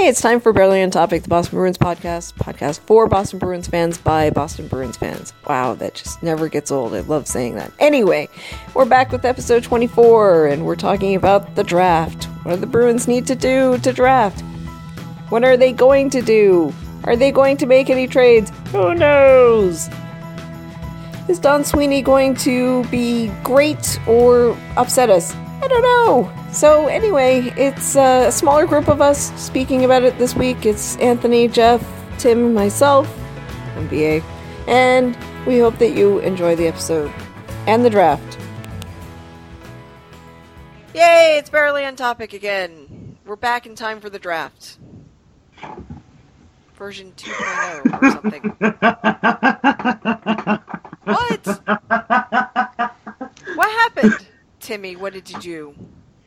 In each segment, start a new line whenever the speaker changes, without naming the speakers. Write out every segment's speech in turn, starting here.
Yay! It's time for Barely on Topic, the Boston Bruins podcast. Podcast for Boston Bruins fans by Boston Bruins fans. Wow, that just never gets old. I love saying that. Anyway, we're back with episode 24, and we're talking about the draft. What do the Bruins need to do to draft? What are they going to do? Are they going to make any trades? Who knows? Is Don Sweeney going to be great or upset us? I don't know. So, anyway, it's a smaller group of us speaking about it this week. It's Anthony, Jeff, Tim, myself, MBA, and we hope that you enjoy the episode and the draft. Yay, it's barely on topic again. We're back in time for the draft. Version 2.0 or something. what? What happened? Timmy, what did you do?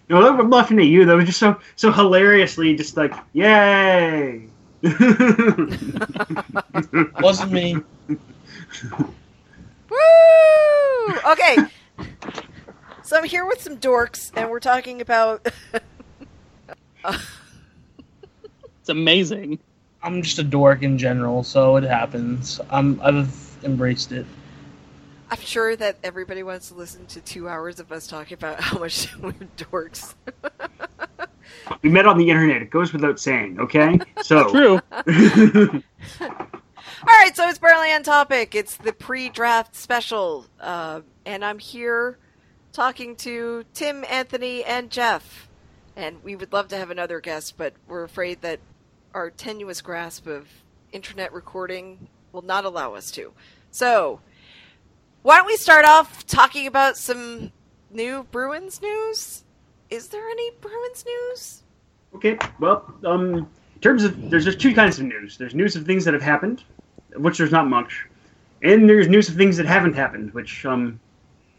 No, look, I'm laughing at you. That was just so so hilariously, just like yay.
Wasn't me.
Woo! Okay. So I'm here with some dorks, and we're talking about.
It's amazing.
I'm just a dork in general, so it happens. I'm I've embraced it.
I'm sure that everybody wants to listen to two hours of us talking about how much we're dorks.
we met on the internet. It goes without saying. Okay, so
True.
All right, so it's barely on topic. It's the pre-draft special, uh, and I'm here talking to Tim, Anthony, and Jeff. And we would love to have another guest, but we're afraid that our tenuous grasp of internet recording will not allow us to. So, why don't we start off talking about some new Bruins news? Is there any Bruins news?
okay. Well, um, in terms of there's just two kinds of news. There's news of things that have happened, which there's not much, and there's news of things that haven't happened, which um,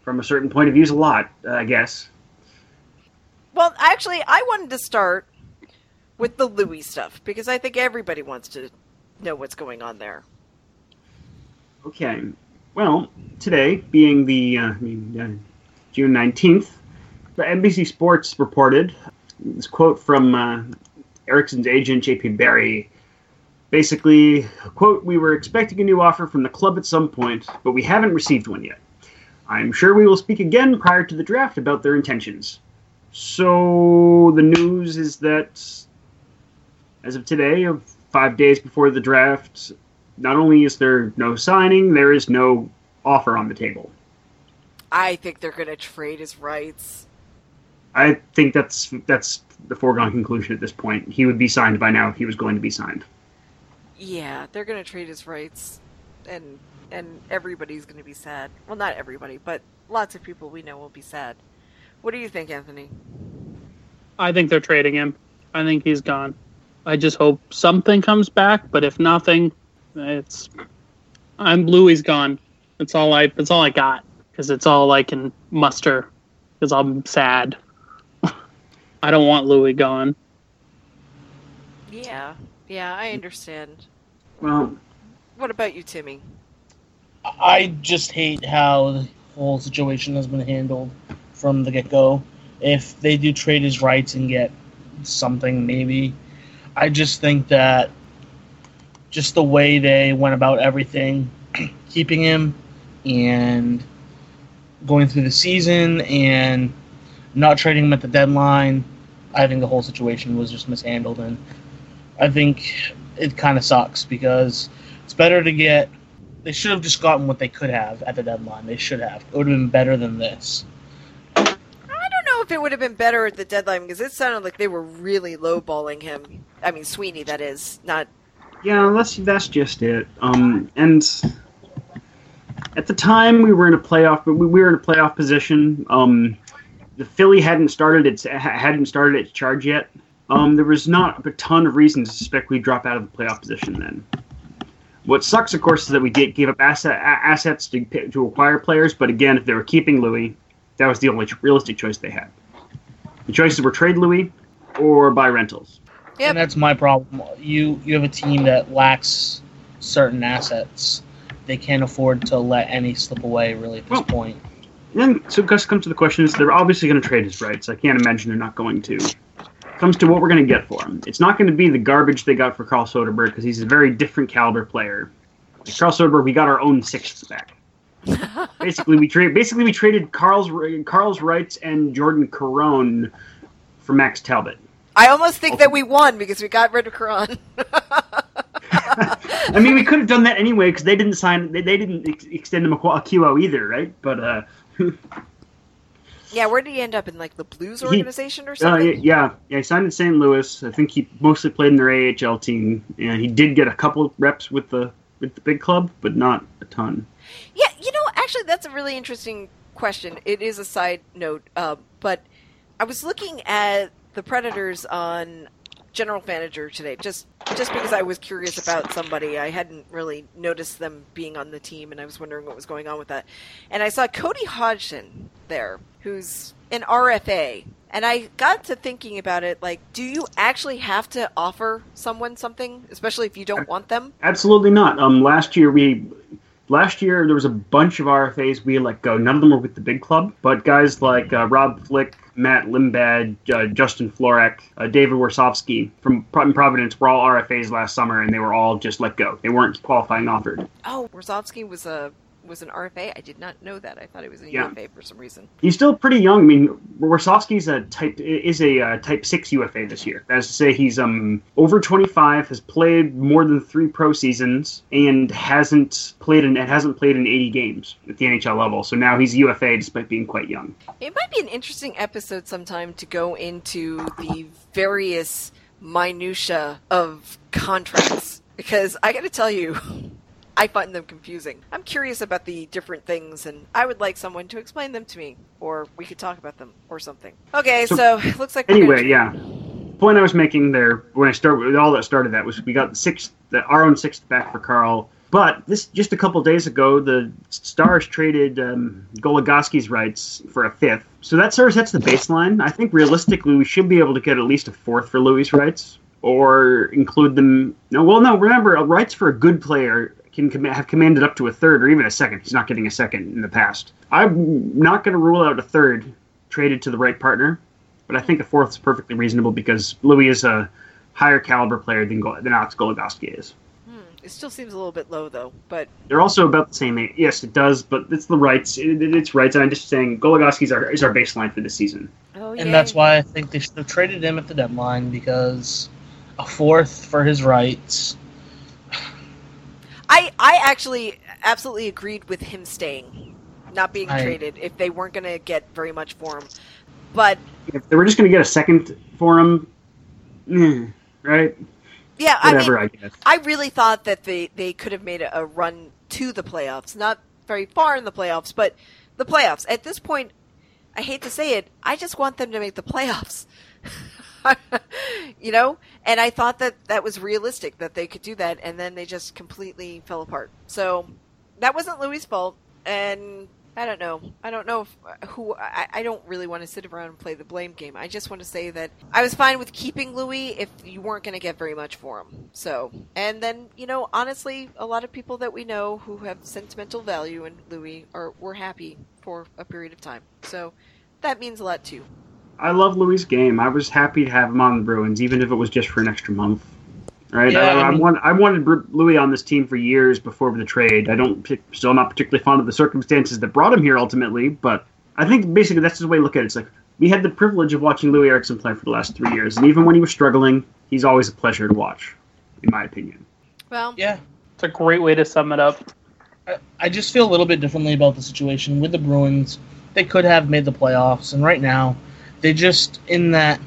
from a certain point of view is a lot, uh, I guess.
Well, actually, I wanted to start with the Loui stuff because I think everybody wants to know what's going on there.
Okay. Well, today, being the uh, uh, June 19th, the NBC Sports reported this quote from uh, Eriksson's agent, JP Barry. Basically, quote, we were expecting a new offer from the club at some point, but we haven't received one yet. I'm sure we will speak again prior to the draft about their intentions. So, the news is that as of today, five days before the draft, not only is there no signing, there is no offer on the table.
I think they're going to trade his rights.
I think that's that's the foregone conclusion at this point. He would be signed by now if he was going to be signed.
Yeah, they're going to trade his rights, and and everybody's going to be sad. Well, not everybody, but lots of people we know will be sad. What do you think, Anthony?
I think they're trading him. I think he's gone. I just hope something comes back, but if nothing, it's I'm Loui gone. That's all I that's all I got because it's all I can muster because I'm sad. I don't want Loui gone.
Yeah, yeah, I understand.
Well,
What about you, Timmy?
I just hate how the whole situation has been handled from the get go. If they do trade his rights and get something, maybe. I just think that just the way they went about everything, keeping him and going through the season and not trading him at the deadline, I think the whole situation was just mishandled. And I think it kind of sucks because it's better to get. They should have just gotten what they could have at the deadline. They should have. It would have been better than this.
I don't know if it would have been better at the deadline because it sounded like they were really lowballing him. I mean, Sweeney, that is, not.
Yeah, that's that's just it. Um, and at the time we were in a playoff, but we we were in a playoff position. Um, the Philly hadn't started its hadn't started its charge yet. Um, there was not a ton of reasons to suspect we'd drop out of the playoff position then. What sucks, of course, is that we give up asset, assets to, to acquire players, but again, if they were keeping Loui, that was the only realistic choice they had. The choices were trade Loui or buy rentals.
Yep.
And that's my problem. You you have a team that lacks certain assets. They can't afford to let any slip away really at this
Well-
point.
And then, so Gus comes to the question: Is they're obviously going to trade his rights? I can't imagine they're not going to. comes to what we're going to get for him. It's not going to be the garbage they got for Carl Soderberg because he's a very different caliber player. Like Carl Soderberg, we got our own sixth back. basically, we trade. Basically, we traded Carl's Carl's rights and Jordan Caron for Max Talbot.
I almost think that we won because we got rid of Caron.
I mean, we could have done that anyway because they didn't sign. They, they didn't ex- extend him a, a QO either, right? But uh,
yeah, where did he end up in like the Blues
He-
organization or
uh,
something?
yeah, yeah, he signed in St. Louis. I think he mostly played in their AHL team, and he did get a couple reps with the with the big club, but not a ton.
Yeah, you know, actually, that's a really interesting question. It is a side note, uh, but I was looking at the Predators on General Fanager today, just just because I was curious about somebody. I hadn't really noticed them being on the team, and I was wondering what was going on with that. And I saw Cody Hodgson there, who's an RFA. And I got to thinking about it like, do you actually have to offer someone something, especially if you don't want them?
Absolutely not. Um, last year we, last year there was a bunch of RFAs we let go. None of them were with the big club, but guys like uh, Rob Flick, Matt Lindblad, uh, Justin Florek, uh, David Warsofsky from Pro- Providence were all RFAs last summer, and they were all just let go. They weren't qualifying offered.
Oh, Wazowski was a was an RFA. I did not know that. I thought he was a
Yeah.
UFA for some reason.
He's still pretty young. I mean, Warsofsky's a type is a uh, type six UFA this year. That is to say, he's um over twenty five, has played more than three pro seasons, and hasn't played in hasn't played in eighty games at the NHL level. So now he's UFA despite being quite young.
It might be an interesting episode sometime to go into the various minutia of contracts because I got to tell you. I find them confusing. I'm curious about the different things, and I would like someone to explain them to me, or we could talk about them, or something. Okay, so,
So,
looks like
Anyway,
gonna-
yeah. The point I was making there when I started all that started that was we got the sixth, the, our own sixth back for Carl. But this just a couple days ago, the Stars traded um, Goligoski's rights for a fifth. So that sort of sets the baseline. I think realistically, we should be able to get at least a fourth for Loui's rights, or include them. No, well, no. Remember, rights for a good player can com- have commanded up to a third or even a second. He's not getting a second in the past. I'm not going to rule out a third traded to the right partner, but I think a fourth is perfectly reasonable because Loui is a higher caliber player than Go- than Alex Goligoski is.
Hmm, it still seems a little bit low, though, but
They're also about the same age. Yes, it does, but it's the rights. It, it- it's rights. And I'm just saying Goligoski's our is our baseline for this season.
oh,
And that's why I think they should have traded him at the deadline because a fourth for his rights.
I I actually absolutely agreed with him staying, not being
I-
traded if they weren't going to get very much for him. But
If they were just going to get a second for him, right?
yeah, I mean,
Whatever, I, guess.
I really thought that they they could have made a, a run to the playoffs, not very far in the playoffs, but the playoffs. At this point, I hate to say it, I just want them to make the playoffs. you know, and I thought that that was realistic that they could do that, and then they just completely fell apart. So that wasn't Loui's fault, and I don't know. I don't know if, uh, who. I, I don't really want to sit around and play the blame game. I just want to say that I was fine with keeping Loui if you weren't going to get very much for him. So, and then you know, honestly, a lot of people that we know who have sentimental value in Loui are were happy for a period of time. So that means a lot too.
I love Loui's game. I was happy to have him on the Bruins, even if it was just for an extra month. Right?
Yeah,
I,
I
I, want, I wanted Loui on this team for years before the trade. I don't still not particularly fond of the circumstances that brought him here ultimately, but I think basically that's the way to look at it. It's like we had the privilege of watching Loui Eriksson play for the last three years, and even when he was struggling, he's always a pleasure to watch, in my opinion.
Well,
Yeah,
It's a great way to sum it up.
I, I just feel a little bit differently about the situation with the Bruins. They could have made the playoffs, and right now, they just in that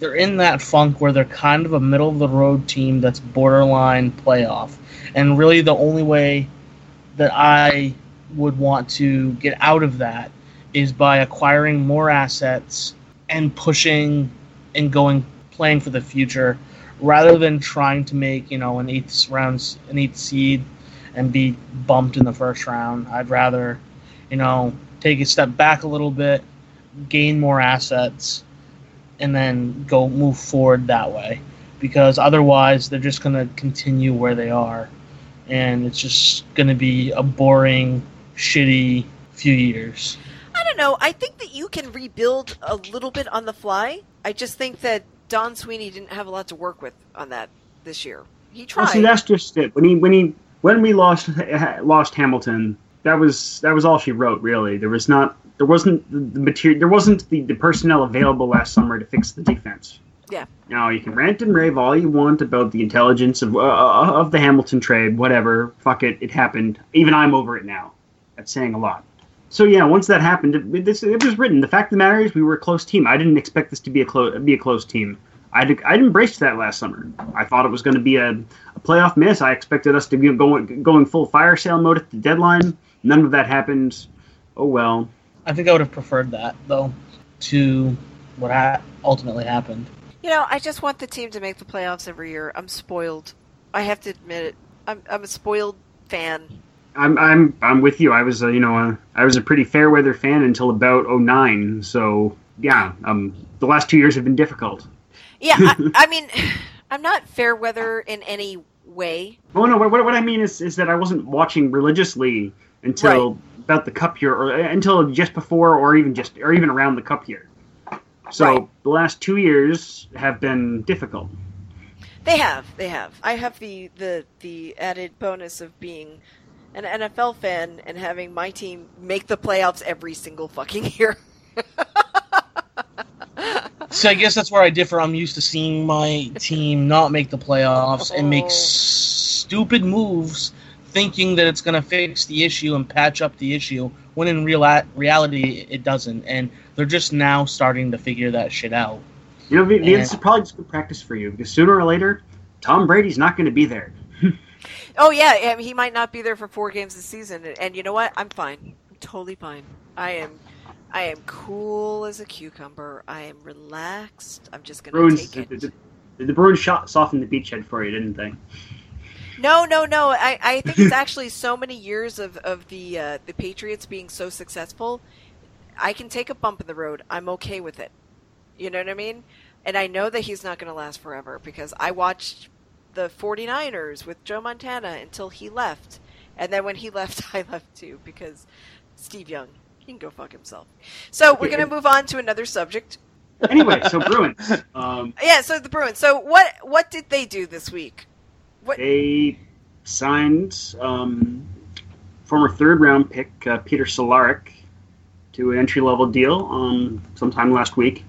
they're in that funk where they're kind of a middle of the road team that's borderline playoff. And really, the only way that I would want to get out of that is by acquiring more assets and pushing and going playing for the future rather than trying to make you know an eighth round an eighth seed and be bumped in the first round. I'd rather, you know, take a step back a little bit, gain more assets, and then go move forward that way. Because otherwise, they're just going to continue where they are. And it's just going to be a boring, shitty few years.
I don't know. I think that you can rebuild a little bit on the fly. I just think that Don Sweeney didn't have a lot to work with on that this year. He tried.
Well,
tried.
see, that's just it. When he when he when we lost lost Hamilton, that was that was all she wrote. Really, there was not there wasn't the, material there wasn't the, the personnel available last summer to fix the defense.
Yeah.
Now you can rant and rave all you want about the intelligence of uh, of the Hamilton trade, whatever. Fuck it, it happened. Even I'm over it now. That's saying a lot. So yeah, once that happened, it, this, it was written. The fact of the matter is, we were a close team. I didn't expect this to be a close be a close team. I'd, I'd embraced that last summer. I thought it was going to be a, a playoff miss. I expected us to be going going full fire sale mode at the deadline. None of that happened. Oh well.
I think I would have preferred that though to what ha- ultimately happened.
You know, I just want the team to make the playoffs every year. I'm spoiled. I have to admit it. I'm, I'm a spoiled fan.
I'm I'm I'm with you. I was a, you know a, I was a pretty fair weather fan until about 09. So yeah, um, the last two years have been difficult.
Yeah, I, I mean, I'm not fair weather in any way.
Oh no, what, what I mean is is that I wasn't watching religiously until about the cup year, or uh, until just before, or even just, or even around the cup year. So
Right.
the last two years have been difficult.
They have, they have. I have the the the added bonus of being an NFL fan and having my team make the playoffs every single fucking year.
So I guess that's where I differ. I'm used to seeing my team not make the playoffs and make
Oh.
stupid moves, thinking that it's going to fix the issue and patch up the issue, when in real reality it doesn't. And they're just now starting to figure that shit out.
You know, the, the- this is probably just good practice for you because sooner or later, Tom Brady's not going to be there.
oh yeah, he might not be there for four games this season, and, and you know what? I'm fine. I'm totally fine. I am, I am cool as a cucumber. I am relaxed. I'm just gonna
Bruins,
take
the,
it.
the, the, the Bruins shot softened the beachhead for you, didn't they?
No, no, no. I, I think it's actually so many years of, of the uh, the Patriots being so successful. I can take a bump in the road. I'm okay with it. You know what I mean? And I know that he's not going to last forever because I watched the 49ers with Joe Montana until he left. And then when he left, I left too because Steve Young, he can go fuck himself. So we're going to move on to another subject.
Anyway, so Bruins. Um,
Yeah, so the Bruins. So what what did they do this week? What
they signed um, former third round pick uh, Peter Cehlarik to an entry level deal um, sometime last week.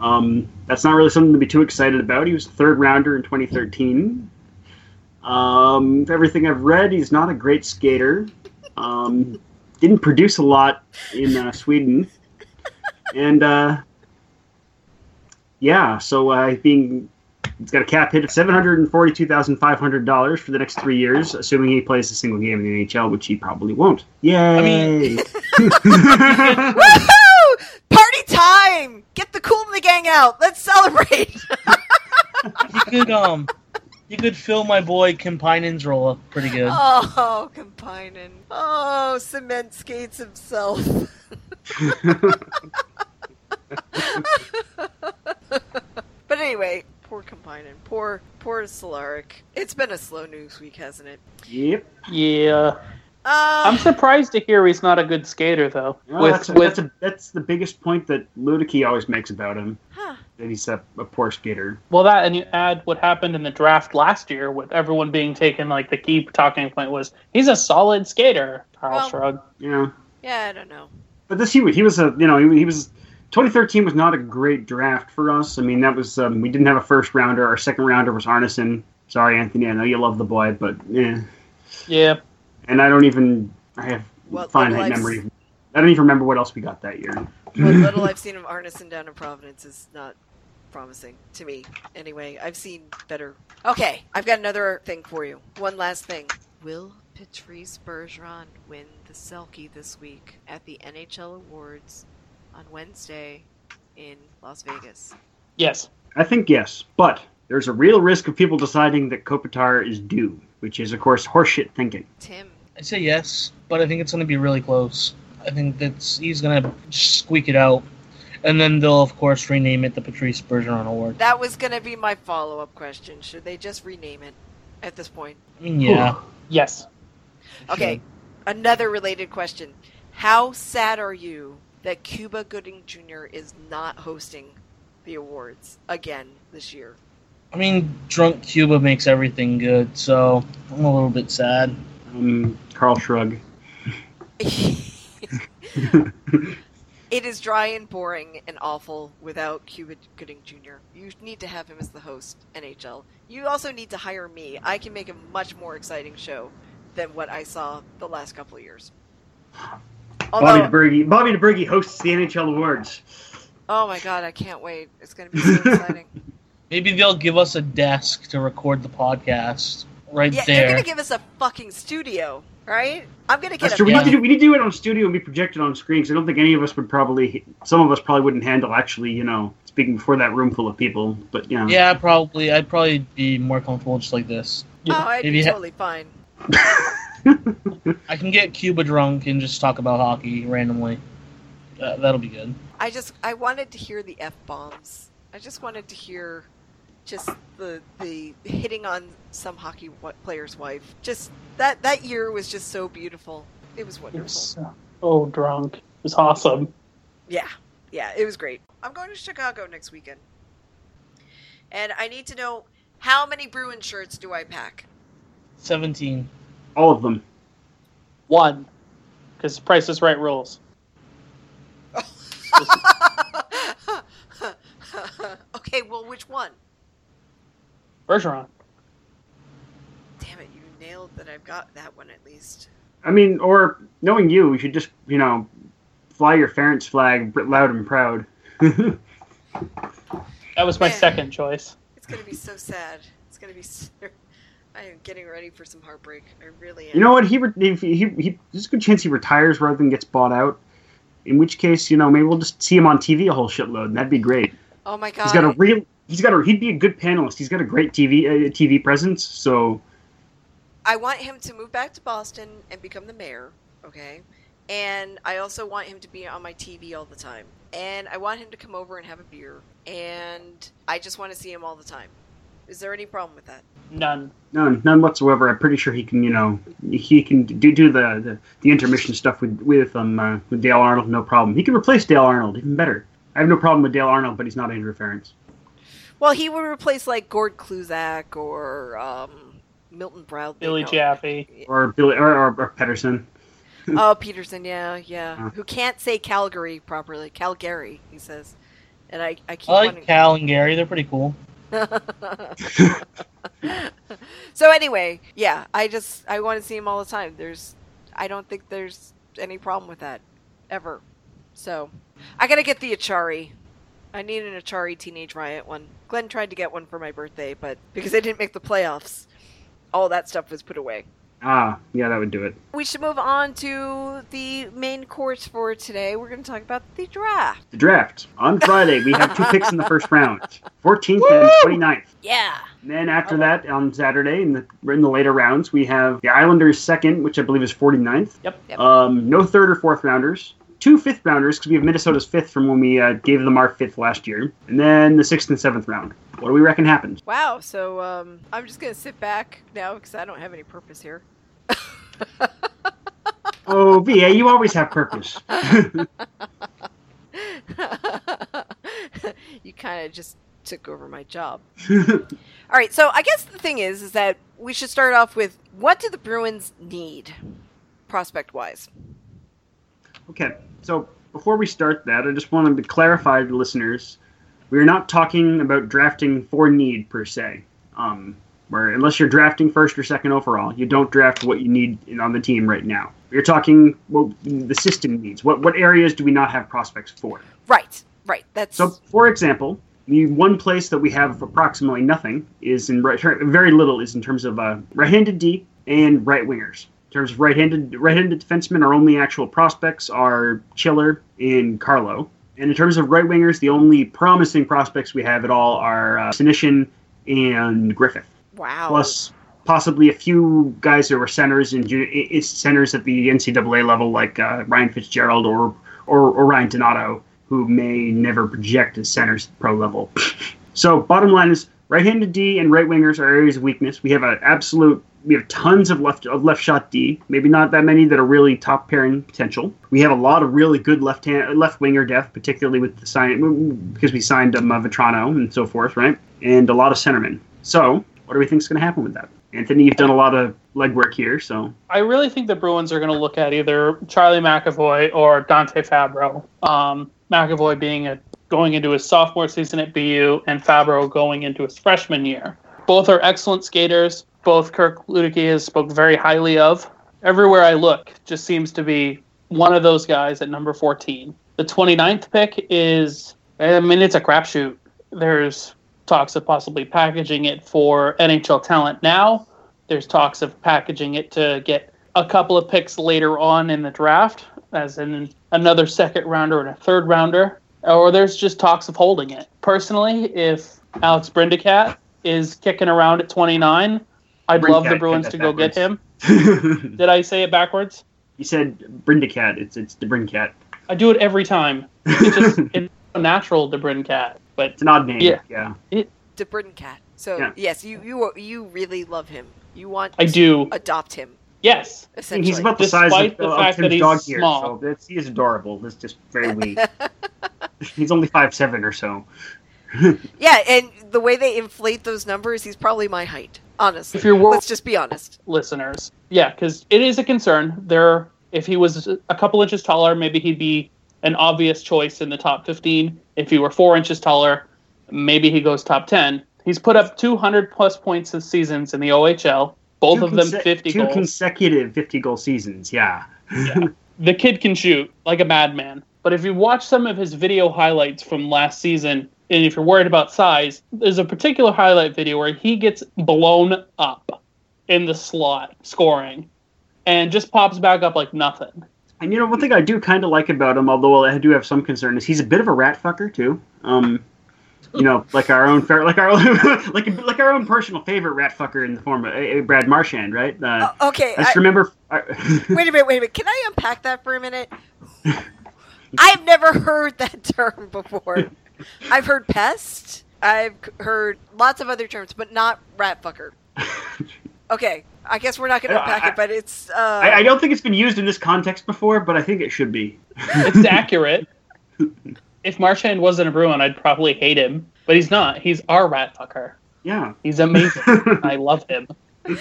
Um, that's not really something to be too excited about. He was a third rounder in 2013. Um, everything I've read, he's not a great skater. Um, didn't produce a lot in uh, Sweden, and uh, yeah, so uh, being He's got a cap hit of seven hundred and forty-two thousand five hundred dollars for the next three years, assuming he plays a single game in the NHL, which he probably won't. Yay!
mean-
Woohoo! Party time! Get the cool in the gang out. Let's celebrate.
You could um, you could fill my boy Kemppainen's role up pretty good.
oh, Kemppainen. Oh, cement skates himself. but anyway, poor Kemppainen. Poor, poor Cehlarik. It's been a slow news week, hasn't it?
yep.
Yeah.
Uh,
I'm surprised to hear he's not a good skater, though.
Well,
with
that's,
with
that's, a, that's the biggest point that Luedeke always makes about him.
huh.
That he's a, a poor skater.
well that, and you add what happened in the draft last year, with everyone being taken. Like the key talking point was he's a solid skater. Carl
Well-
Shrug.
You know,
Yeah, I don't know.
but this year he was a you know he, he was 2013 was not a great draft for us. I mean that was um, we didn't have a first rounder. Our second rounder was Arnesson. Sorry, Anthony. I know you love the boy, but yeah.
Yeah.
And I don't even I have
What
finite
little I've
memory. I don't even remember what else we got that year.
What little I've seen of Arnesson down in Providence is not promising to me. Anyway, I've seen better. Okay, I've got another thing for you. One last thing. Will Patrice Bergeron win the Selke this week at the NHL Awards on Wednesday in Las Vegas?
Yes.
I think yes, but there's a real risk of people deciding that Kopitar is due, which is of course horseshit thinking.
Tim.
I say yes, but I think it's going to be really close. I think that he's going to squeak it out, and then they'll of course rename it the Patrice Bergeron Award.
That was going to be my follow up question. Should they just rename it at this point?
I mean, yeah.
Yes.
Okay, another related question. How sad are you that Cuba Gooding Jr. is not hosting the awards again this year.
I mean, drunk Cuba makes everything good, so I'm a little bit sad.
Um, Carl Shrug.
It is dry and boring and awful without Cuba Gooding Jr. You need to have him as the host, NHL. You also need to hire me. I can make a much more exciting show than what I saw the last couple of years.
Bobby
Although,
DeBerge. Bobby DeBerge hosts the NHL Awards.
oh my god, I can't wait. It's going to be so exciting.
Maybe they'll give us a desk to record the podcast right
Yeah, they're going to give us a fucking studio, right? I'm going to get
That's
a
true. We
Yeah.
need to do. We need to do it on studio and be projected on screen. 'cause I don't think any of us would probably. Some of us probably wouldn't handle actually, you know, speaking before that room full of people. But yeah.
Yeah, probably. I'd probably be more comfortable just like this.
Oh, I'd
Maybe
be
ha-
totally fine.
I can get Cuba drunk and just talk about hockey randomly. Uh, that'll be good.
I just I wanted to hear the f bombs. I just wanted to hear just the the hitting on some hockey wa- player's wife. Just that that year was just so beautiful. It was
It
wonderful.
was so drunk. It was awesome.
Yeah, yeah, it was great. I'm going to Chicago next weekend, and I need to know how many Bruin shirts do I pack?
17.
All of them.
One, because Price is Right rules.
okay, well, which one?
Bergeron.
Damn it, you nailed that. I've got that one at least.
I mean, or knowing you, you should just you know fly your Ference flag loud and proud.
That was my
Yeah.
second choice.
It's gonna be so sad. It's gonna be. I am getting ready for some heartbreak. I really am.
you know what? He, re- he, he, he there's a good chance he retires rather than gets bought out. In which case, you know, maybe we'll just see him on TV a whole shitload, and that'd be great.
oh my god.
He's got a real. He's got a. He'd be a good panelist. He's got a great TV uh, TV presence. So
I want him to move back to Boston and become the mayor, okay? And I also want him to be on my TV all the time. And I want him to come over and have a beer. And I just want to see him all the time. Is there any problem with that?
None.
none, none whatsoever. I'm pretty sure he can. You know, he can do do the the, the intermission stuff with with um uh, with Dale Arnold. No problem. He can replace Dale Arnold even better. I have no problem with Dale Arnold, but he's not Andrew Ference.
Well, he would replace like Gord Kluzak or um, Milton Brown.
Billy
no.
Jaffe.
Or Billy or, or, or Pederson.
Oh, Peterson, yeah, yeah.
Uh.
Who can't say Calgary properly. Calgary, he says. And I, I keep
I like
wanting...
Cal and Gary. They're pretty cool.
So anyway, yeah, I just I want to see him all the time. There's I don't think there's any problem with that ever. So I gotta get the Achari. I need an Achari Teenage Riot one. Glenn tried to get one for my birthday, but because I didn't make the playoffs, all that stuff was put away.
Ah, yeah, that would do it.
We should move on to the main course for today. We're going to talk about the draft.
The draft on Friday. We have two picks in the first round, 14th and 29th.
Yeah.
And then after that, on Saturday, in the in the later rounds, we have the Islanders second, which I believe is 49th.
Yep.
Yep.
Um, no third or fourth rounders. Two fifth rounders because we have Minnesota's fifth from when we uh, gave them our fifth last year. And then the sixth and seventh round. What do we reckon happens?
Wow. So um, I'm just going to sit back now because I don't have any purpose here.
Oh, VA, you always have purpose.
you kind of just took over my job. All right. So I guess the thing is, is that we should start off with what do the Bruins need, prospect wise?
Okay, so before we start that, I just wanted to clarify to listeners, we are not talking about drafting for need per se. Um, where unless you're drafting first or second overall, you don't draft what you need in- on the team right now. You're talking what the system needs. What what areas do we not have prospects for?
Right. Right. That's
So, for example, the one place that we have approximately nothing is in right, very little is in terms of uh, right-handed D and right wingers. In terms of right-handed right-handed defensemen, our only actual prospects are Chiller and Carlo. And in terms of right wingers, the only promising prospects we have at all are uh, Senyshyn and Griffith,
wow.
plus possibly a few guys who are centers in ju- i- i- centers at the NCAA level, like uh, Ryan Fitzgerald or, or or Ryan Donato, who may never project as centers pro level. so bottom line is Right-handed D and right wingers are areas of weakness. We have an absolute. We have tons of left of left shot D. Maybe not that many that are really top pairing potential. We have a lot of really good left hand left winger depth, particularly with the sign because we signed um, uh, Vatrano and so forth, right? And a lot of centermen. So, what do we think is going to happen with that? Anthony, you've done a lot of legwork here, so
I really think the Bruins are going to look at either Charlie McAvoy or Dante Fabbro. Um, McAvoy being a, going into his sophomore season at BU, and Fabbro going into his freshman year. Both are excellent skaters. Both Kirk Luedeke has spoke very highly of. Everywhere I look, just seems to be one of those guys at number 14. The 29th pick is, I mean, it's a crapshoot. There's talks of possibly packaging it for NHL talent now. There's talks of packaging it to get a couple of picks later on in the draft, as in another second rounder and a third rounder. Or there's just talks of holding it. Personally, if Alex Brindacat is kicking around at 29, I'd love the Bruins to
that
go get him. Did I say it backwards?
You said Brindacat. It's it's the Brincat.
I do it every time. It's just it's natural to Brincat, but
It's an odd name.
Yeah.
yeah.
DeBritton Cat. So
Yeah.
yes, you you you really love him. You want
I
to
do.
adopt him
Yes,
essentially.
He's about the size of,
the
of Tim's
that
dog here,
small.
so that's, he is adorable. That's just very weak. he's only five seven or so.
yeah, and the way they inflate those numbers, he's probably my height. Honestly,
If you're wor-
let's just be honest.
listeners. Yeah, because it is a concern. There, if he was a couple inches taller, maybe he'd be an obvious choice in the top 15. If he were four inches taller, maybe he goes top 10. He's put up 200 plus points this seasons in the OHL. Both
Two
of them
conse-
50
Two
goals.
consecutive fifty goal seasons. Yeah.
the kid can shoot like a madman. But if you watch some of his video highlights from last season, and if you're worried about size, there's a particular highlight video where he gets blown up in the slot scoring and just pops back up like nothing.
And you know, one thing I do kind of like about him, although I do have some concern, is he's a bit of a rat fucker too. Um, you know, like our own, fair, like our own, like like our own personal favorite rat fucker in the form of uh, Brad Marchand, right? Uh,
Uh, okay,
I just
I-
remember.
wait a minute, wait a minute. Can I unpack that for a minute? I've never heard that term before. I've heard pest. I've heard lots of other terms, but not rat fucker. Okay, I guess we're not going to unpack
I-
it, but it's. Uh,
I, I don't think it's been used in this context before, but I think it should be.
It's accurate. If Marchand wasn't a Bruin, I'd probably hate him. But he's not. He's our rat fucker.
Yeah.
He's amazing. I love him. Oh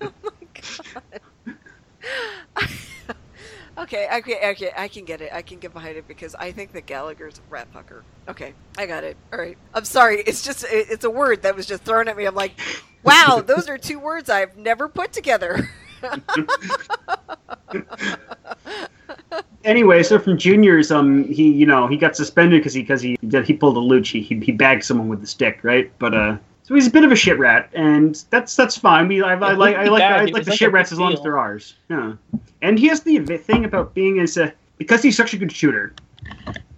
my god.
okay, okay, okay, I can get it. I can get behind it because I think that Gallagher's a rat fucker. Okay, I got it. All right. I'm sorry. It's just it, it's a word that was just thrown at me. I'm like, wow, those are two words I've never put together.
Anyway, so from juniors, um, he you know he got suspended because he because he did he pulled a looch. He, he he bagged someone with the stick, right? But uh, so he's a bit of a shit rat, and that's that's fine. We I, I like I like I like the
like
shit rats as long as they're ours. Yeah, and he has the thing about being as a because he's such a good shooter.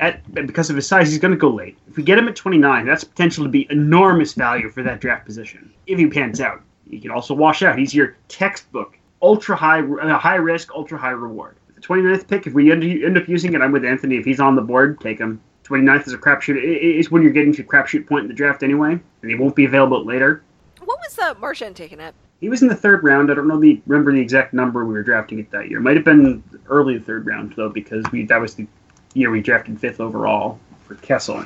At because of his size, he's going to go late. If we get him at 29, that's potential to be enormous value for that draft position. If he pans out, he can also wash out. He's your textbook ultra high uh, high risk, ultra high reward. The 29th pick, if we end, end up using it, I'm with Anthony. If he's on the board, take him. 29th is a crapshoot. It, it- it's when you're getting to crapshoot point in the draft anyway, and he won't be available later.
what was uh, Marchand taken at?
He was in the third round. I don't know the remember the exact number we were drafting it that year. It Might have been early third round though, because we that was the year we drafted fifth overall for Kessel.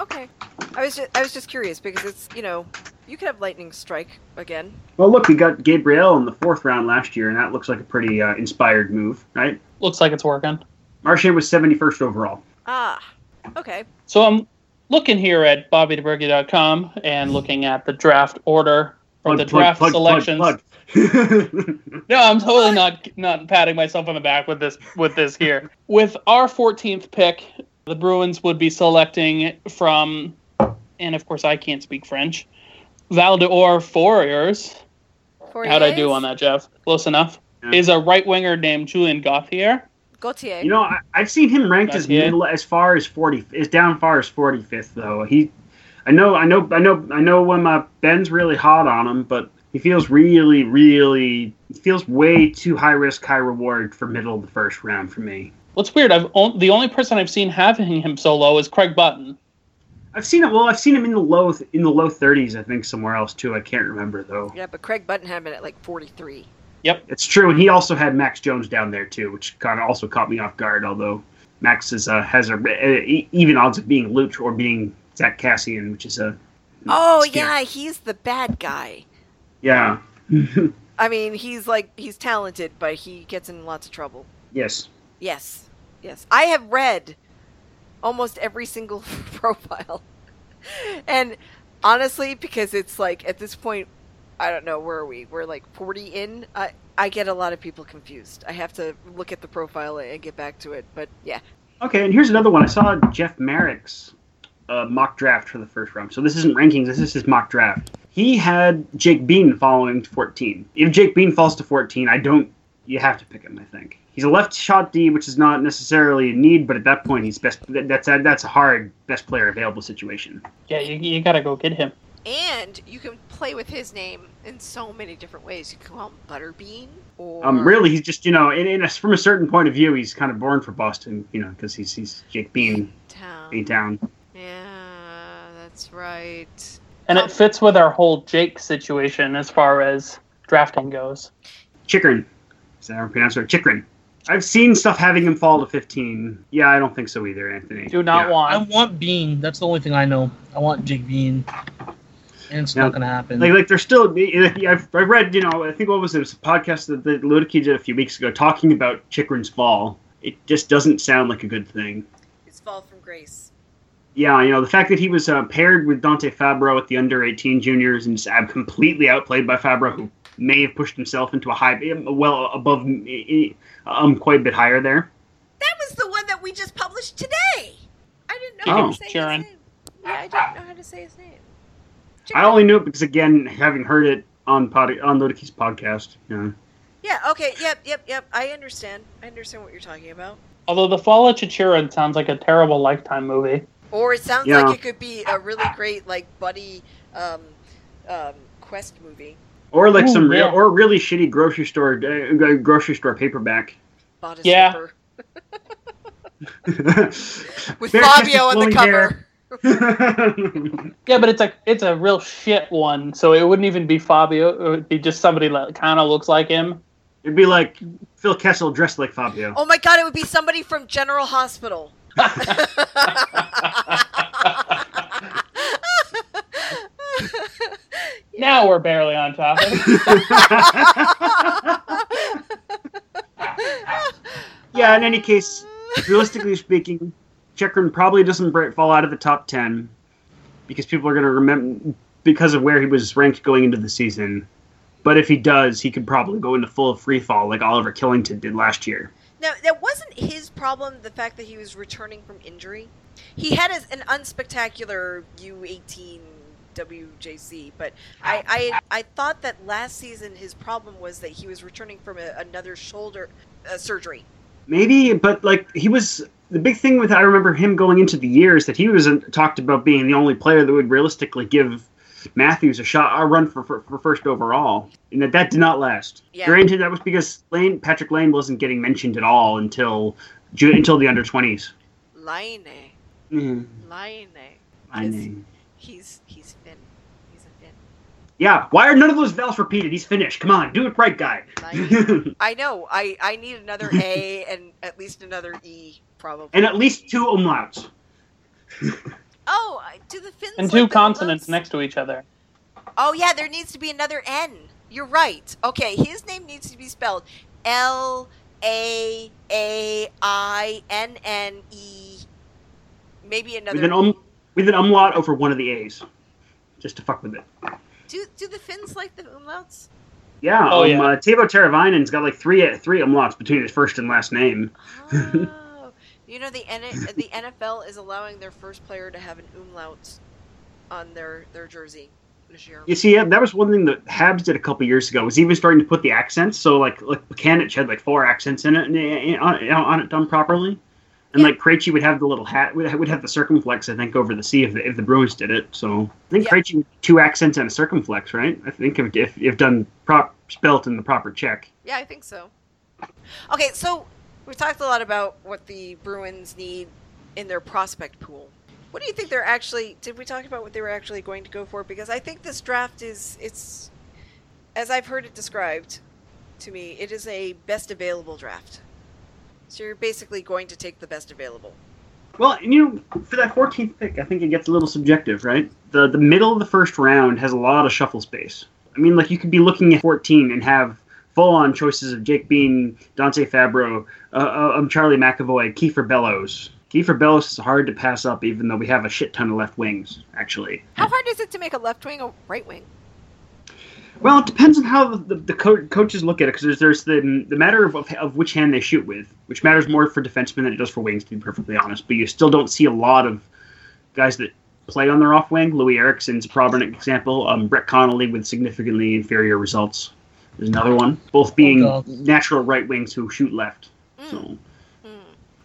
Okay, I was just I was just curious because it's you know you could have lightning strike again.
Well, look, we got Gabrielle in the fourth round last year, and that looks like a pretty uh, inspired move, right?
Looks like it's working.
Marchand was 71st overall.
Ah, okay.
So I'm looking here at BobbyDeBurgie.com and looking at the draft order or the draft selections.
plug, plug.
No, I'm totally not not patting myself on the back with this with this here. With our 14th pick, the Bruins would be selecting from, and of course I can't speak French. Val d'Or Fouriers. How'd I do on that, Jeff? Close enough.
Yeah.
Is a right winger named Julien Gauthier.
Gautier.
You know, I, I've seen him ranked as middle, as far as 40, as down far as 45th though. He, I know, I know, I know, I know. When uh, Ben's really hot on him, but he feels really, really, feels way too high risk, high reward for middle of the first round for me.
What's weird? I've on, the only person I've seen having him so low is Craig Button.
I've seen it. Well, I've seen him in the low in the low 30s. I think somewhere else too. I can't remember though.
Yeah, but Craig Button had him at like 43.
Yep, It's true, and he also had Max Jones down there too, which kind of also caught me off guard. Although Max is uh, has a uh, even odds of being Luch or being Zack Kassian, which is a
Oh
scary.
yeah, he's the bad guy.
yeah.
I mean, he's like he's talented, but he gets in lots of trouble.
yes.
Yes, yes. I have read almost every single profile, and honestly, because it's like at this point, I don't know where are we. We're like forty in. I I get a lot of people confused. I have to look at the profile and get back to it. But yeah,
Okay, and here's another one. I saw Jeff Marek's uh, mock draft for the first round. So this isn't rankings. This is his mock draft. He had Jake Bean following to 14. If Jake Bean falls to 14, I don't. You have to pick him. I think he's a left shot D, which is not necessarily a need, but at that point, he's best. That's a, that's a hard best player available situation.
Yeah, you, you gotta go get him.
and you can play with his name in so many different ways. You can call him Butterbean, or
Um, really, he's just you know, in, in a, from a certain point of view, he's kind of born for Boston, you know, because he's he's Jake Bean,
Town.
A Town.
Yeah, that's right.
And
Um,
it fits with our whole Jake situation as far as drafting goes.
Chychrun. Is that how I pronounce it? Chychrun. I've seen stuff having him fall to 15. Yeah, I don't think so either, Anthony.
Do not
Yeah.
I
want.
want Bean. That's the only thing I know. I want Jake Bean, and it's
Yeah.
not gonna happen.
Like, like, there's still. I've, I've read, you know, I think what was it? It was a podcast that, that Luedeke did a few weeks ago talking about Chychrun's fall. It just doesn't sound like a good thing.
His fall from grace.
Yeah, you know, the fact that he was uh, paired with Dante Fabbro at the under 18 juniors and just completely outplayed by Fabbro, who may have pushed himself into a high, well above, um, quite a bit higher there.
That was the one that we just published today. I didn't know
Oh.
how to say
Sharon.
his name. Yeah, I didn't know how to say his name.
I only knew it because, again, having heard it on pod, on Luedeke's podcast. Yeah.
Yeah. Okay. Yep. Yep. Yep. I understand. I understand what you're talking about.
Although the Fall of Chychrun sounds like a terrible Lifetime movie.
Or it sounds
Yeah.
like it could be a really great like buddy um, um, quest movie.
Or like
Ooh,
some real,
yeah.
or really shitty grocery store, uh, grocery store paperback.
Bodice
Yeah.
Ripper.
With
With Fabio on the cover.
Yeah, but it's a it's a real shit one. So it wouldn't even be Fabio. It would be just somebody that kind of looks like him.
It'd be like Phil Kessel dressed like Fabio.
Oh my god! It would be somebody from General Hospital.
Now we're barely on topic.
yeah, in any case, realistically speaking, Chychrun probably doesn't bre- fall out of the top 10 because people are going to remember because of where he was ranked going into the season. But if he does, he could probably go into full free fall like Oliver Kylington did last year.
Now, that wasn't his problem. The fact that he was returning from injury, he had as an unspectacular U18 WJC. But I, I, I thought that last season his problem was that he was returning from a, another shoulder uh, surgery.
Maybe, but like he was the big thing with I remember him going into the year is that he was talked about being the only player that would realistically give Matthews a shot, a run for, for, for first overall, and that that did not last.
Yeah.
Granted, that was because Lane Patrik Lane wasn't getting mentioned at all until until the under twenties.
Line,
Mm,
line.
I.
He's he's Finn. He's a Finn.
Yeah, why are none of those vowels repeated? He's finished. Come on, do it right, guy.
Line. I know. I I need another A and at least another E probably.
and at least two umlauts.
oh, do the Finns
and two
the
consonants next to each other.
Oh yeah, there needs to be another N. You're right. Okay, his name needs to be spelled L A A I N N E. Maybe another.
With an um with an umlaut over one of the A's. Just to fuck with it.
Do do the Finns like the umlauts?
Yeah,
Oh,
um,
yeah.
Uh, Teuvo Teravainen's got like three three umlauts between his first and last name.
Oh, you know the N- the NFL is allowing their first player to have an umlaut on their their jersey.
You see, yeah, that was one thing that Habs did a couple years ago. Was even starting to put the accents. So like like Buchanan had like four accents in it and, and, on, on it done properly. And
Yeah.
like Krejci would have the little hat would would have the circumflex. I think over the C if the, if the Bruins did it. So I think
Yeah.
Krejci two accents and a circumflex, right? I think if if, if done prop spelt in the proper Czech.
Yeah, I think so. Okay, so we've talked a lot about what the Bruins need in their prospect pool. What do you think they're actually? Did we talk about what they were actually going to go for? Because I think this draft is it's, as I've heard it described, to me, it is a best available draft. So you're basically going to take the best available.
Well, and you know, for that 14th pick, I think it gets a little subjective, right? The the middle of the first round has a lot of shuffle space. I mean, like you could be looking at 14 and have full-on choices of Jake Bean, Dante Fabbro, uh, uh, um, Charlie McAvoy, Kiefer Bellows. Kiefer Bellows is hard to pass up, even though we have a shit ton of left wings, actually.
How hard is it to make a left wing a right wing?
Well, it depends on how the, the, the co- coaches look at it, because there's, there's the, the matter of, of, of which hand they shoot with, which matters more for defensemen than it does for wings, to be perfectly honest. But you still don't see a lot of guys that play on their off wing. Loui Eriksson's a prominent example. Um, Brett Connolly with significantly inferior results. There's another one. Both being
Oh,
natural right wings who shoot left.
Mm.
So,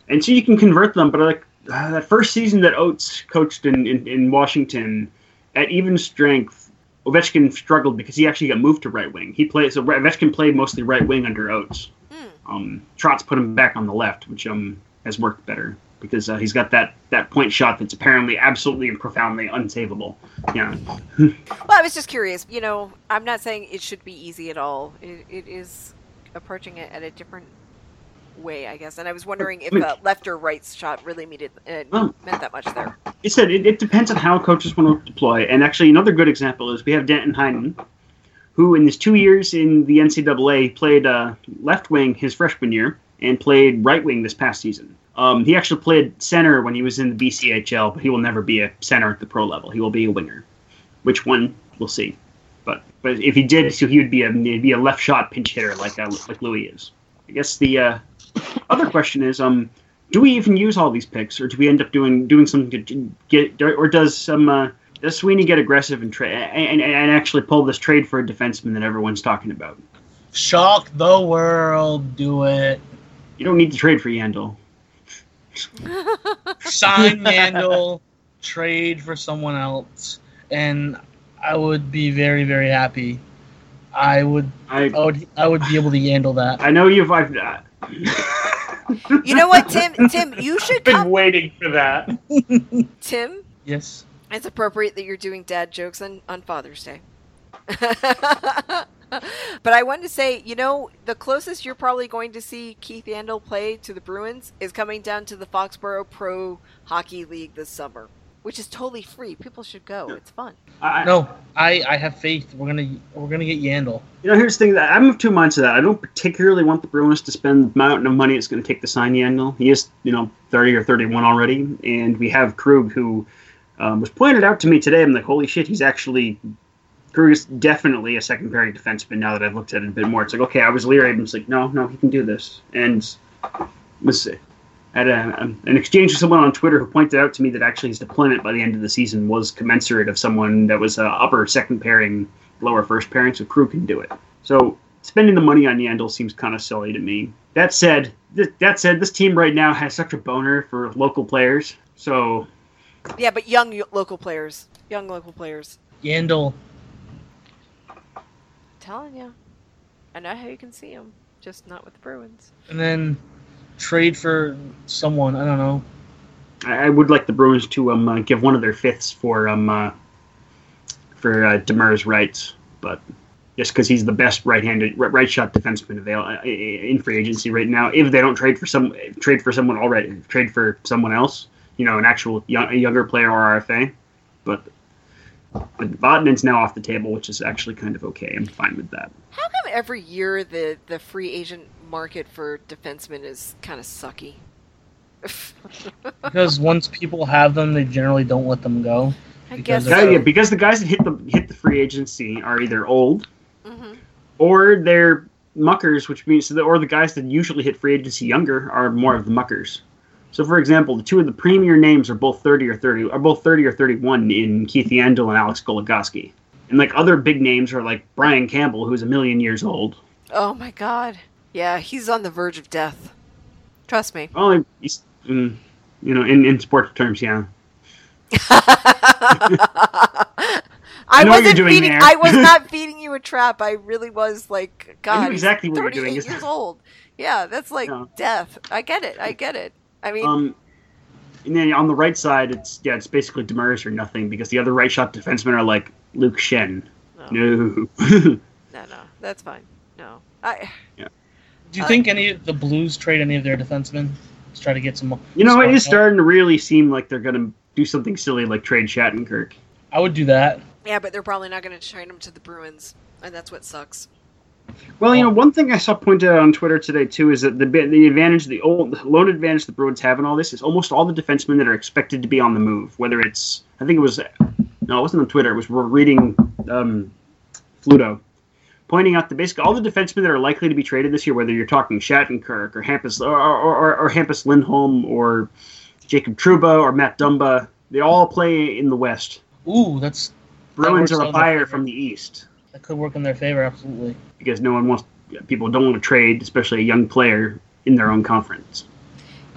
and so you can convert them, but like uh, that first season that Oates coached in, in, in Washington, at even strength, Ovechkin struggled because he actually got moved to right wing. He played so Ovechkin played mostly right wing under Oates.
Mm.
Um, Trotz put him back on the left, which um has worked better because uh, he's got that that point shot that's apparently absolutely and profoundly unsavable. Yeah.
Well, I was just curious. You know, I'm not saying it should be easy at all. It, it is approaching it at a different way, I guess. And I was wondering if a left or right shot really needed, uh,
Oh.
meant that much there.
It said it, it depends on how coaches want to deploy. And actually, another good example is we have Danton Heinen, who in his two years in the NCAA played uh, left wing his freshman year and played right wing this past season. Um, he actually played center when he was in the BCHL, but he will never be a center at the pro level. He will be a winger. Which one we'll see. But but if he did, so he would be a he'd be a left shot pinch hitter like uh, like Loui is. I guess the uh, other question is um do we even use all these picks, or do we end up doing doing something to get, or does some uh, does Sweeney get aggressive and trade and, and, and actually pull this trade for a defenseman that everyone's talking about?
Shock the world. Do it.
You don't need to trade for Yandle.
Sign Yandle, trade for someone else, and I would be very, very happy. I would,
I
I would, I would be able to handle that.
I know you've I've, uh,
You know what, Tim? Tim, you should
Been
come.
waiting for that.
Tim,
Yes.
it's appropriate that you're doing dad jokes on, on Father's Day. but I wanted to say, you know, the closest you're probably going to see Keith Yandle play to the Bruins is coming down to the Foxborough Pro Hockey League this summer, which is totally free. People should go. It's fun.
I,
No, I, I have faith. We're gonna, we're gonna get Yandle.
You know, here's the thing that I'm of two minds to that. I don't particularly want the Bruins to spend the amount of money it's going to take to sign Yandle. He is, you know, 30 or 31 already, and we have Krug, who um, was pointed out to me today. I'm like, holy shit, he's actually Krug is definitely a second pairing defenseman. Now that I've looked at it a bit more, it's like, okay, I was leery. I'm just like, no, no, he can do this, and was at a, an exchange with someone on Twitter who pointed out to me that actually his deployment by the end of the season was commensurate of someone that was uh, upper second pairing, lower first pairing, so Krug can do it. So spending the money on Yandle seems kind of silly to me. That said, th- that said, this team right now has such a boner for local players. So
Yeah, but young y- local players. Young local players.
Yandle.
telling you. I know how you can see him, just not with the Bruins.
and then trade for someone. I don't know.
I, I would like the Bruins to um uh, give one of their fifths for um uh, for uh, Demers rights, but just because he's the best right-handed right, right shot defenseman available in free agency right now. If they don't trade for some trade for someone already, trade for someone else, you know, an actual young, a younger player or RFA, but. But Vodman's now off the table, which is actually kind of okay. I'm fine with that.
How come every year the, the free agent market for defensemen is kind of sucky?
Because once people have them, they generally don't let them go.
I
Because
guess
of-
Yeah,
so.
yeah, because the guys that hit the hit the free agency are either old
hmm
or they're muckers, which means that, or the guys that usually hit free agency younger are more of the muckers. So, for example, the two of the premier names are both thirty or thirty, are both thirty or thirty-one in Keith Yandle and Alex Goligoski. And like other big names are like Brian Campbell, who's a million years old.
Oh my god. Yeah, he's on the verge of death. Trust me.
Well, he's, mm, you know, in, in sports terms, yeah.
I,
know
wasn't feeding. I was not feeding you a trap. I really was like, God,
exactly what you're doing.
38 years old. Yeah, that's like
Yeah.
death. I get it. I get it. I mean,
Um, And then on the right side, it's yeah, it's basically Demers or nothing because the other right shot defensemen are like Luke Schenn.
No,
No.
no, no, that's fine. No, I.
Do you
Uh,
think any of the Blues trade any of their defensemen to try to get some?
you know, it is
smart-
starting to really seem like they're gonna do something silly like trade Shattenkirk.
I would do that.
Yeah, but they're probably not going to trade him to the Bruins, and that's what sucks.
Well, you know, one thing I saw pointed out on Twitter today too is that the the advantage, the old the loan advantage the Bruins have in all this is almost all the defensemen that are expected to be on the move. Whether it's, I think it was, no, it wasn't on Twitter. It was we're reading um, Fluto pointing out that basically all the defensemen that are likely to be traded this year, whether you're talking Shattenkirk or Hampus or or, or, or Hampus Lindholm or Jacob Trouba or Matt Dumba, they all play in the West.
Ooh, that's
Bruins
works
are a
out in their
buyer from the East.
that could work in their favor. Absolutely.
because no one wants people don't want to trade, especially a young player in their own conference.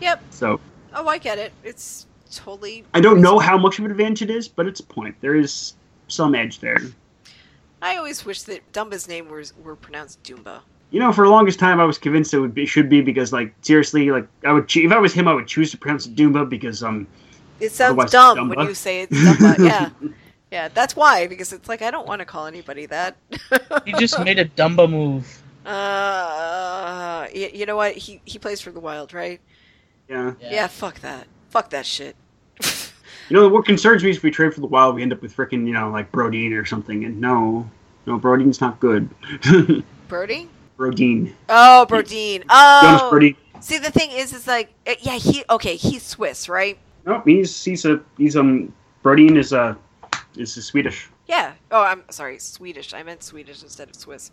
Yep.
So
Oh, I get it. It's totally.
I don't know how much of an advantage it is, but it's a point. There is some edge there.
I always wish that Dumba's name was were pronounced Doomba.
You know, for the longest time, I was convinced it would be should be because, like, seriously, like I would if I was him, I would choose to pronounce it Doomba because um
It sounds
Otherwise,
dumb when you say it's Dumba. yeah, yeah. That's why because it's like I don't want to call anybody that.
He just made a Dumba move.
Uh, y- you know what? He he plays for the Wild, right?
yeah.
Yeah. fuck that. Fuck that shit.
You know what concerns me is if we trade for the Wild, we end up with freaking you know like Brodeen or something, and no, no, Brodeen's not good.
Brody?
Brodeen,
Oh, Brodeen.
Jonas
Oh,
Brodeen.
see the thing is, is like, uh, yeah, he okay. He's Swiss, right?
No, he's he's a he's um Brodeen is a is a Swedish.
Yeah. Oh, I'm sorry, Swedish. I meant Swedish instead of Swiss.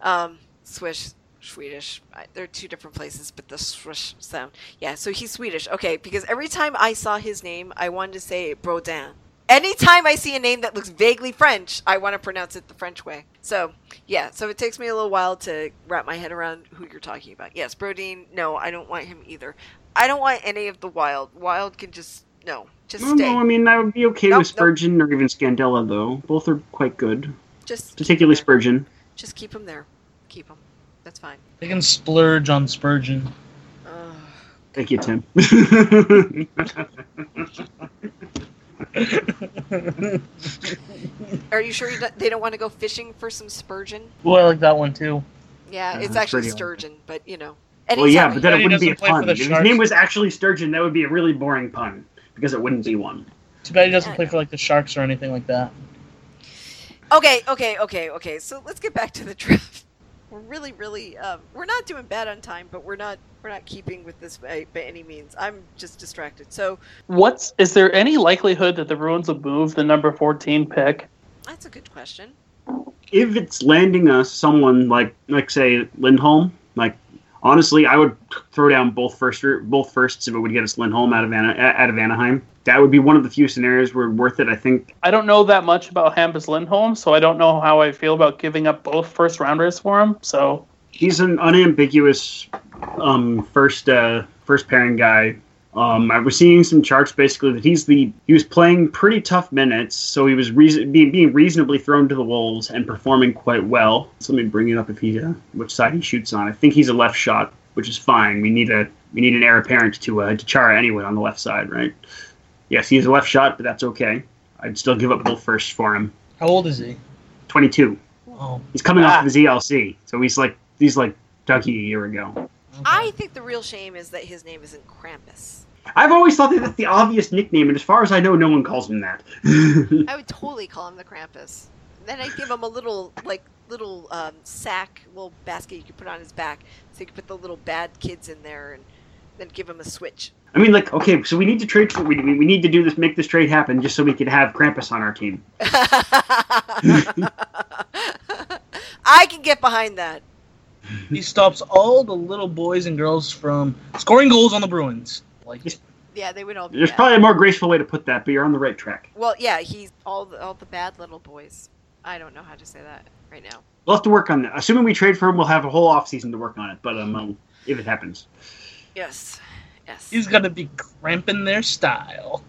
Um, Swiss, Swedish. I, they're two different places, but the swish sound. Yeah. So he's Swedish. Okay, because every time I saw his name, I wanted to say Brodin. Anytime I see a name that looks vaguely French, I want to pronounce it the French way. So, yeah, so it takes me a little while to wrap my head around who you're talking about. Yes, Brodeen, no, I don't want him either. I don't want any of the Wild. Wild can just, no, just
No,
stay.
no, I mean I would be okay
Nope,
with Spurgeon or even Scandella though. Both are quite good,
Just,
particularly
there.
Spurgeon.
Just keep him there. Keep him. That's fine.
They can splurge on Spurgeon.
Ugh.
Thank you, Tim.
Are you sure you don't, they don't want to go fishing for some spurgeon?
Well, I like that one too.
Yeah,
Uh,
it's
that's
actually
pretty awesome.
sturgeon, but you know.
well, yeah, but then it wouldn't be a
doesn't play for
pun.
the
If his name was actually Sturgeon, that would be a really boring pun because it wouldn't be one.
Too bad he doesn't play for like the Sharks or anything like that.
Okay, okay, okay, okay. So let's get back to the draft. We're really, really, um, we're not doing bad on time, but we're not, we're not keeping with this by, by any means. I'm just distracted. So
What's is there any likelihood that the Bruins will move the number fourteen pick?
that's a good question.
If it's landing us someone like, like say Lindholm, like honestly, I would throw down both first both firsts if it would get us Lindholm out of Ana, out of Anaheim. That would be one of the few scenarios where worth it. I think
I don't know that much about Hampus Lindholm, so I don't know how I feel about giving up both first rounders for him. So
he's an unambiguous um, first uh, first pairing guy. Um, I was seeing some charts basically that he's the he was playing pretty tough minutes, so he was reason, being, being reasonably thrown to the wolves and performing quite well. So let me bring it up if he uh, which side he shoots on. I think he's a left shot, which is fine. We need a we need an heir apparent to uh, to Chara anyway on the left side, right? Yes, he's a left shot, but that's okay. I'd still give up both firsts for him.
How old is he?
Twenty two.
Oh,
He's coming
Ah.
off of his ELC, so he's like he's like Dougie a year ago.
okay.
I think the real shame is that his name isn't Krampus.
I've always thought that that's the obvious nickname, and as far as I know, no one calls him that.
I would totally call him the Krampus. Then I'd give him a little, like, little um, sack, little basket you could put on his back, so you could put the little bad kids in there, and then give him a switch.
I mean, like, okay, so we need to trade. For, we, we we need to do this, make this trade happen, just so we could have Krampus on our team.
I can get behind that.
he stops all the little boys and girls from scoring goals on the Bruins. Like,
Yeah, they would all be
There's
bad.
probably a more graceful way to put that, but you're on the right track.
Well, yeah, he's all the, all the bad little boys. I don't know how to say that right now.
We'll have to work on that. Assuming we trade for him, we'll have a whole off season to work on it. But um, um, if it happens,
Yes, yes.
he's gonna be cramping their style.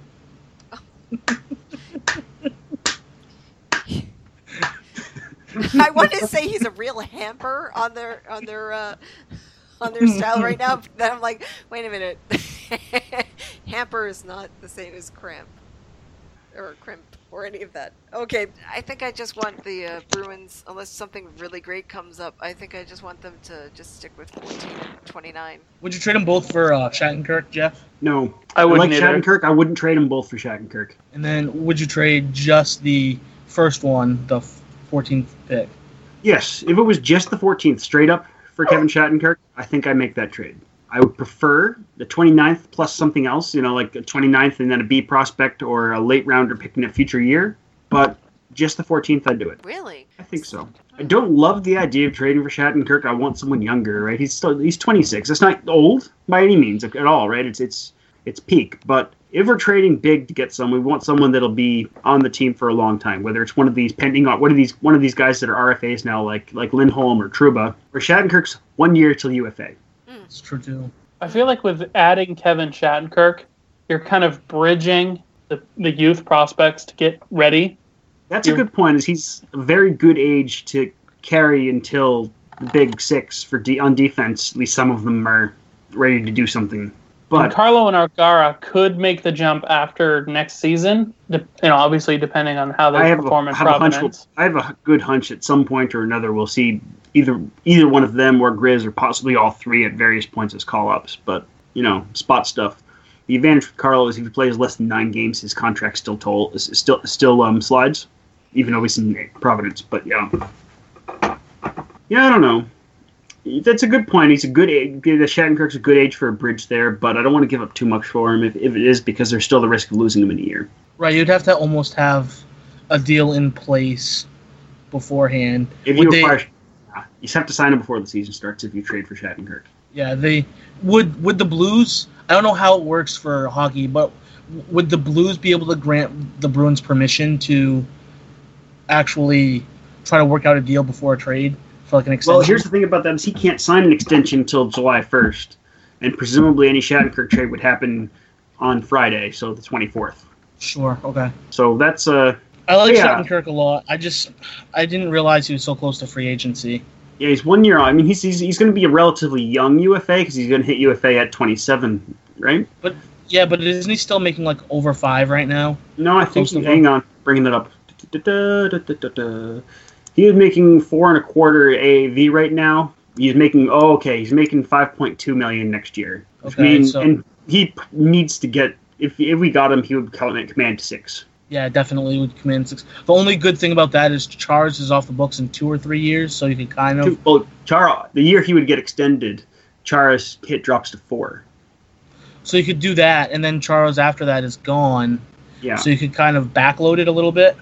I wanted to say he's a real hamper on their on their uh, on their style right now. But then I'm like, wait a minute, Hamper is not the same as cramp or crimp or any of that. Okay, I think I just want the uh, Bruins, unless something really great comes up. I think I just want them to just stick with 14 29.
Would you trade them both for uh, Shattenkirk, Jeff?
No,
I
I like
wouldn't either.
Shattenkirk. I wouldn't trade them both for Shattenkirk.
And then would you trade just the first one, the 14th pick?
Yes, if it was just the 14th straight up for Kevin Shattenkirk, I think I make that trade. I would prefer the 29th plus something else, you know, like a 29th and then a B prospect or a late rounder pick in a future year. But just the 14th, I'd do it.
Really?
I think so. I don't love the idea of trading for Shattenkirk. I want someone younger, right? He's still he's 26. That's not old by any means at all, right? It's it's it's peak. But if we're trading big to get someone, we want someone that'll be on the team for a long time. Whether it's one of these pending on one of these one of these guys that are RFAs now, like like Lindholm or Trouba, or Shattenkirk's one year till UFA.
It's true too.
I feel like with adding Kevin Shattenkirk, you're kind of bridging the, the youth prospects to get ready.
That's a
You're-
good point. Is he's a very good age to carry until the big six for de- on defense. At least some of them are ready to do something. But
Carlo and O'Gara could make the jump after next season, you know, obviously depending on how they perform in
have a we'll-
Providence.
I have a good hunch at some point or another we'll see either either one of them or Grizz or possibly all three at various points as call ups. But you know, spot stuff. The advantage for Carlo is if he plays less than nine games, his contract still toll is is still still um, slides, even though he's in Providence. But yeah, yeah, I don't know. That's a good point. He's a good age. The Shattenkirk's a good age for a bridge there, but I don't want to give up too much for him if, if it is because there's still the risk of losing him in a year.
Right, you'd have to almost have a deal in place beforehand.
If
Would
you
they-
acquire, uh, you have to sign him before the season starts if you trade for Shattenkirk.
Yeah, they would would the Blues. I don't know how it works for hockey, but would the Blues be able to grant the Bruins permission to actually try to work out a deal before a trade for like an extension?
Well, here's the thing about that is he can't sign an extension until July 1st, and presumably any Shattenkirk trade would happen on Friday, so the 24th.
sure, okay.
So that's uh
I like
Yeah.
Shattenkirk a lot. I just I didn't realize he was so close to free agency.
yeah he's one year on. I mean he's he's, he's going to be a relatively young UFA because he's going to hit UFA at 27, right?
But yeah, but isn't he still making like over five right now?
No, I think. Hang on, bringing it up. Da-da-da-da-da-da. He making four and a quarter AAV right now. He's making oh okay, he's making 5.2 million next year.
Okay,
means
so-
and he p- needs to get if if we got him, he would command command six.
Yeah, definitely would command six. The only good thing about that is Chara's is off the books in two or three years, so you can kind of
Two, well, Chara, the year he would get extended, Chara's hit drops to four.
so you could do that, and then Chara's after that is gone,
Yeah.
so you could kind of backload it a little bit.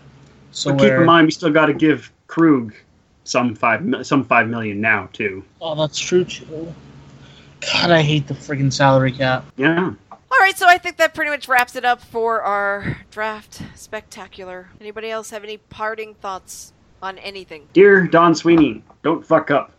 So
but keep
where,
in mind, we still got to give Krug some five some five million now too.
oh, that's true too. God, I hate the friggin' salary cap.
Yeah.
All right, so I think that pretty much wraps it up for our draft spectacular. Anybody else have any parting thoughts on anything?
Dear Don Sweeney, don't fuck up.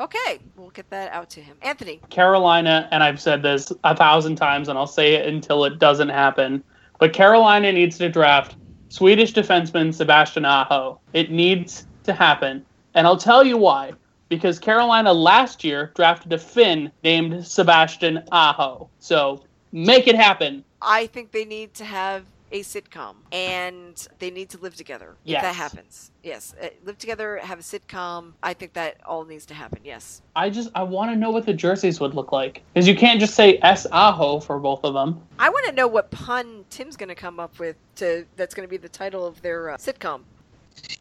Okay, we'll get that out to him. Anthony.
Carolina, and I've said this a thousand times, and I'll say it until it doesn't happen. But Carolina needs to draft Swedish defenseman Sebastian Aho. It needs to happen, and I'll tell you why. Because Carolina last year drafted a Finn named Sebastian Aho. So make it happen.
I think they need to have a sitcom and they need to live together. If that happens. Yes. Uh, live together, have a sitcom. I think that all needs to happen. Yes.
I just I want to know what the jerseys would look like because you can't just say S Aho for both of them.
I want to know what pun Tim's going to come up with to that's going to be the title of their uh, sitcom.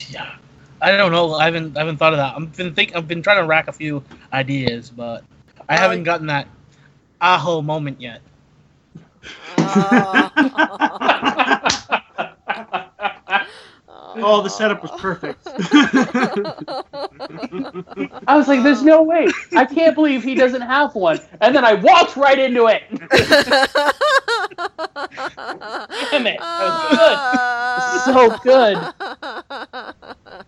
Yeah, I don't know. I haven't I haven't thought of that. I've been think I've been trying to rack a few ideas, but I
Uh,
haven't gotten that aho moment yet.
Oh, the setup was perfect.
I was like, "There's no way! I can't believe he doesn't have one." And then I walked right into it. Damn it! That So good.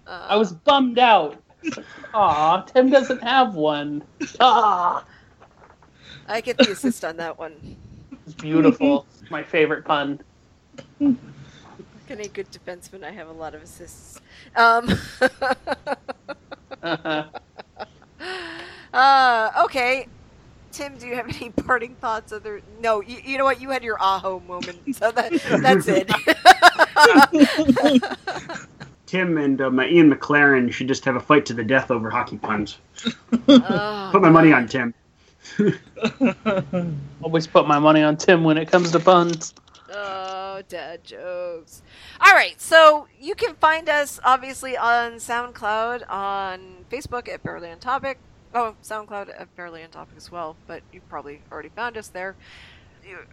I was bummed out. Aw, Tim doesn't have one. Ah,
I get the assist on that one.
it's beautiful. My favorite pun.
Like any good defenseman, I have a lot of assists. Um, uh, okay. Tim, do you have any parting thoughts? Other no, you, you know what? You had your aho moment, so that that's it.
Tim and uh, my Ian McLaren should just have a fight to the death over hockey puns.
Oh,
Put my money on Tim.
Always put my money on Tim when it comes to puns.
Oh, dad jokes. All right, so you can find us obviously on SoundCloud, on Facebook at Barely on Topic. Oh, SoundCloud at Barely on Topic as well, but you probably already found us there.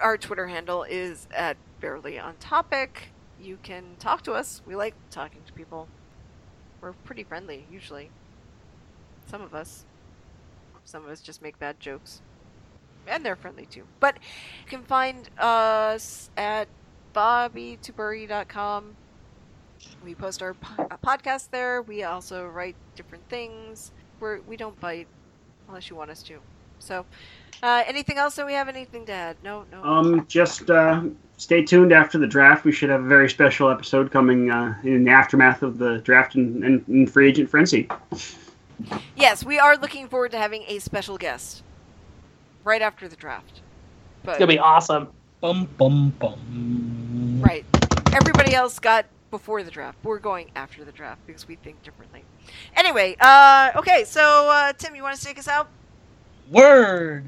Our Twitter handle is at Barely on Topic. You can talk to us. We like talking to people. We're pretty friendly usually. Some of us. Some of us just make bad jokes. And they're friendly too. But you can find us at bobbytubury.com. We post our po- uh, podcast there. We also write different things. We're, we don't bite unless you want us to. So, uh, anything else that we have? Anything to add? No, no.
Um, just uh, stay tuned after the draft. We should have a very special episode coming uh, in the aftermath of the draft and, and, and free agent frenzy.
yes, we are looking forward to having a special guest right after the draft. But
It's gonna be awesome.
Bum bum bum.
Right. Everybody else got before the draft. We're going after the draft because we think differently. Anyway, uh, okay, so uh, Tim, you want to take us out?
Word.